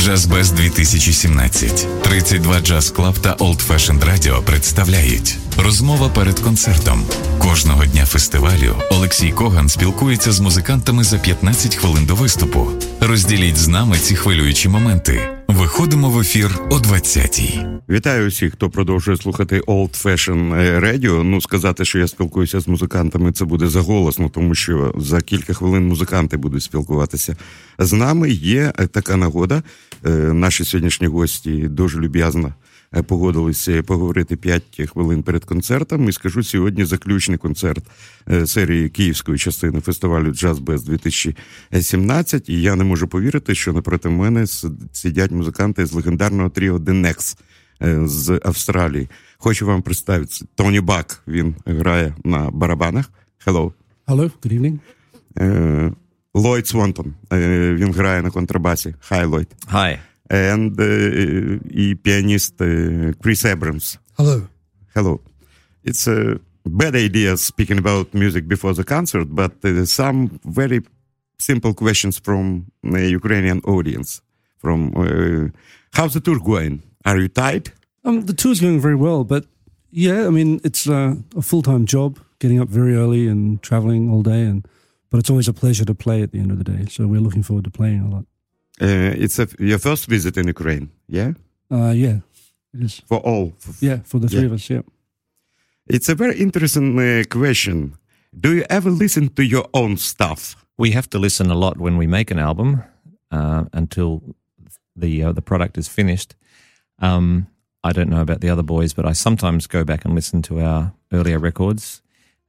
Джазбез 2017. 32 Джаз Клаб та Old Fashioned Radio представляють розмова перед концертом. Кожного дня фестивалю Олексій Коган спілкується з музикантами за 15 хвилин до виступу. Розділіть з нами ці хвилюючі моменти. Виходимо в ефір о 20-й. Вітаю усіх, хто продовжує слухати Old Fashion Radio. Ну, сказати, що я спілкуюся з музикантами, це буде заголосно, тому що за кілька хвилин музиканти будуть спілкуватися з нами. Є така нагода. Наші сьогоднішні гості дуже люб'язно погодилися поговорити 5 хвилин перед концертом. І скажу сьогодні заключний концерт серії київської частини фестивалю Джаз Без 2017. І я не можу повірити, що напроти мене сидять музиканти з легендарного тріо The Next з Австралії. Хочу вам представити Тоні Бак. Він грає на барабанах. Hello. Hello, good evening. Ллойд Свонтон. Він грає на контрабасі. Hi, Lloyd. Hi. and uh, the pianist uh, Chris Abrahams. Hello. Hello. It's a bad idea speaking about music before the concert, but uh, some very simple questions from the Ukrainian audience. From how's the tour going? Are you tight? Um, the tour's going very well, but yeah, I mean it's a full time job, getting up very early and traveling all day, and but it's always a pleasure to play at the end of the day. So we're looking forward to playing a lot. Uh, it's a, your first visit in Ukraine, yeah? Uh, yeah, it is. For all? For, Yeah, for the three Yeah. of us, yeah. It's a very interesting uh, question. Do you ever listen to your own stuff? We have to listen a lot when we make an album uh, until the uh, the product is finished. Um, I don't know about the other boys, but I sometimes go back and listen to our earlier records.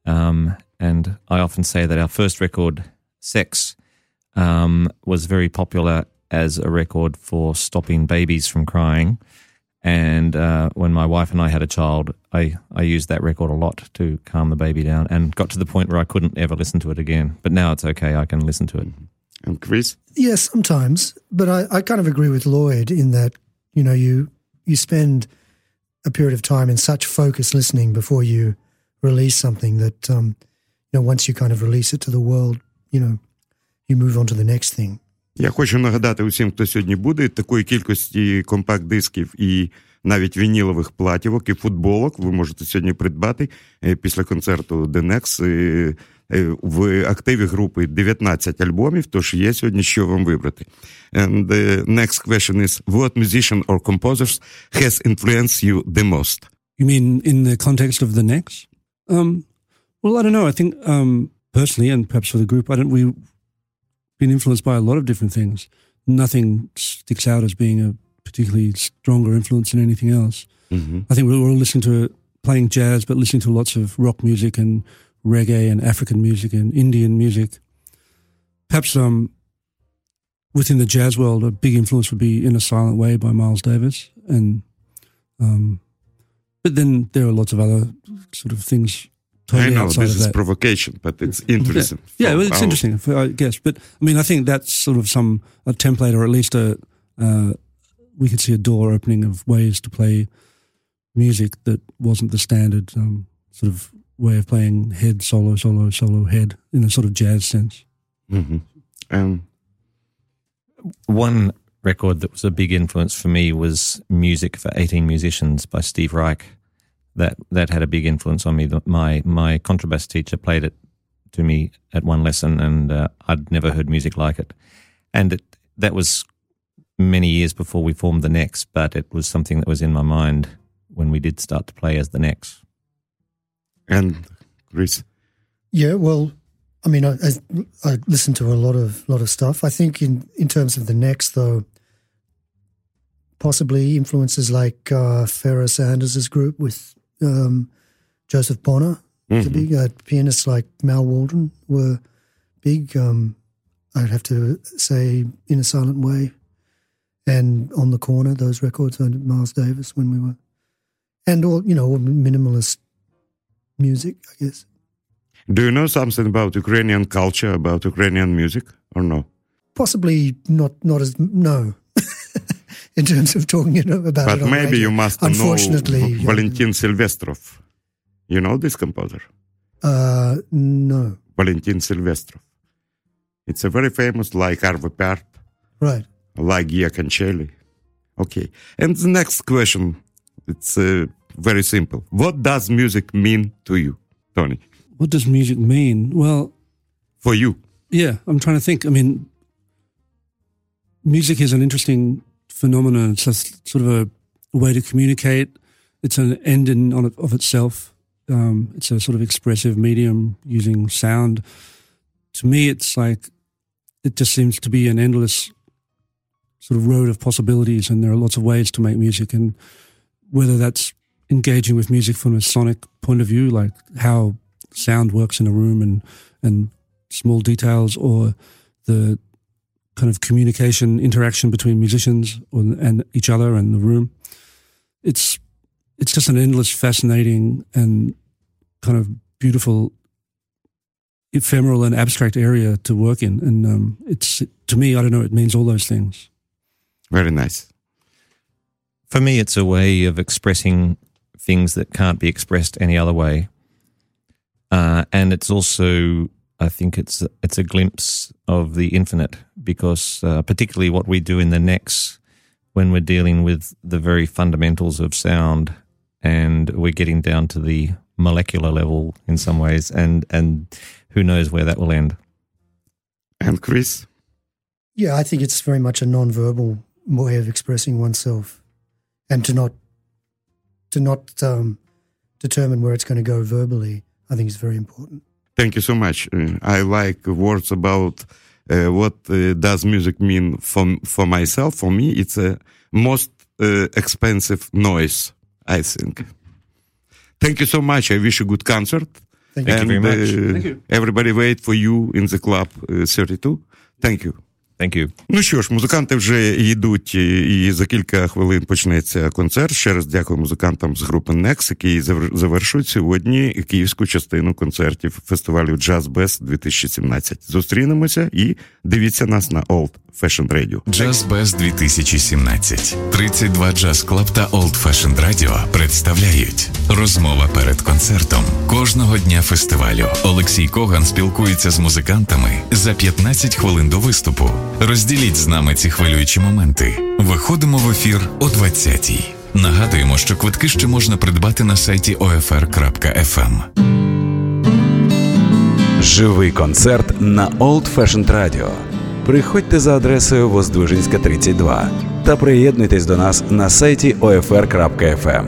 Um, and I often say that our first record, Sex, um, was very popular as a record for stopping babies from crying. And uh, when my wife and I had a child, I, I used that record a lot to calm the baby down and got to the point where I couldn't ever listen to it again. But now it's okay, I can listen to it. And Chris? Yeah, sometimes, but I, I kind of agree with Lloyd in that you know you you spend a period of time in such focused listening before you release something that um, you know once you kind of release it to the world, you know, you move on to the next thing. Я хочу нагадати усім, хто сьогодні буде, такої кількості компакт-дисків і навіть вінілових платівок і футболок ви можете сьогодні придбати е, після концерту е, В активі групи 19 альбомів, тож є сьогодні що вам вибрати. And the next question is, what musician or composers has influenced you the most? You mean in the context of the next? Um, well, I don't know. I think um, personally, and perhaps for the group, I don't. We've been influenced by a lot of different things. Nothing sticks out as being a particularly stronger influence than anything else. I think we're all listening to playing jazz, but listening to lots of rock music and reggae and African music and Indian music. Perhaps um, within the jazz world, a big influence would be "In a Silent Way" by Miles Davis, and um, but then there are lots of other sort of things. Totally I know this is provocation, but it's interesting. Yeah, yeah well, it's interesting, I guess. But I mean, I think that's sort of some a template, or at least a uh, we could see a door opening of ways to play music that wasn't the standard um, sort of way of playing head solo, solo, solo head in a sort of jazz sense. Mm-hmm. Um, One record that was a big influence for me was Music for 18 Musicians by Steve Reich. That that had a big influence on me. The- My my contrabass teacher played it to me at one lesson, and uh, I'd never heard music like it. And it, that was many years before we formed the Necks, but it was something that was in my mind when we did start to play as the Necks. And Chris, Yeah, well, I mean, I, I, I listen to a lot of lot of stuff. I think in in terms of the Necks, though, possibly influences like uh, Pharoah Sanders' group with um, Joseph Bonner, the big uh, pianists like Mal Waldron were big. Um, I'd have to say, in a silent way, and on the corner, those records on Miles Davis when we were, and all you know, all minimalist music, I guess. do you know something about Ukrainian culture, about Ukrainian music, or no? possibly not not as no in terms of talking you know, about But it on maybe radio. you must know unfortunately V- Valentin Silvestrov. You know this composer? uh no Valentin Silvestrov. It's a very famous, like Arvo Pärt, right like Giya Kancheli. Okay. And the next question, it's uh, very simple. What does music mean to you, Tony? What does music mean? Well, For you? yeah, I'm trying to think. I mean, music is an interesting phenomenon. It's just sort of a, way to communicate. It's an end in on it, of itself. Um, it's a sort of expressive medium using sound. To me, it's like it just seems to be an endless sort of road of possibilities, and there are lots of ways to make music. And whether that's engaging with music from a sonic point of view, like how sound works in a room and and small details, or the kind of communication interaction between musicians or, and each other and the room. It's it's just an endless, fascinating, and kind of beautiful, ephemeral and abstract area to work in. And um, it's to me, I don't know, it means all those things. Very nice. For me, it's a way of expressing things that can't be expressed any other way. Uh, and it's also, I think it's it's a glimpse of the infinite because, uh, particularly what we do in the Necks when we're dealing with the very fundamentals of sound, and we're getting down to the molecular level in some ways, and and who knows where that will end. And Chris? Yeah, I think it's very much a non-verbal way of expressing oneself, and to not to not um, determine where it's going to go verbally. I think is very important. Thank you so much. Uh, I like words about uh, what uh, does music mean for for myself. For me, it's a most uh, expensive noise. I think. Thank you so much. I wish you good concert. Thank you. Thank you very much. uh, Thank you. Everybody wait for you in the club uh, 32. Thank you. Thank you. Ну що ж, музиканти вже йдуть, і і за кілька хвилин почнеться концерт. Ще раз дякую музикантам з групи Nex, які завершують сьогодні київську частину концертів фестивалю Jazz Best 2017. Зустрінемося і дивіться нас на Old Fashion Radio. Jazz Best 2017. 32 Jazz Club та Old Fashioned Radio представляють розмова перед концертом. Кожного дня фестивалю Олексій Коган спілкується з музикантами за 15 хвилин до виступу. Розділіть з нами ці хвилюючі моменти. Виходимо в ефір о 20-й. Нагадуємо, що квитки ще можна придбати на сайті OFR.FM. Живий концерт на Old Fashioned Radio. Приходьте за адресою Воздвижинська 32 та приєднуйтесь до нас на сайті OFR.FM.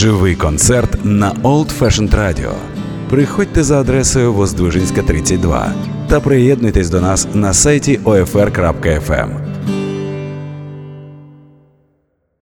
Живий концерт на Old Fashioned Radio. Приходьте за адресою Воздвижинська, 32 та приєднуйтесь до нас на сайті OFR.FM.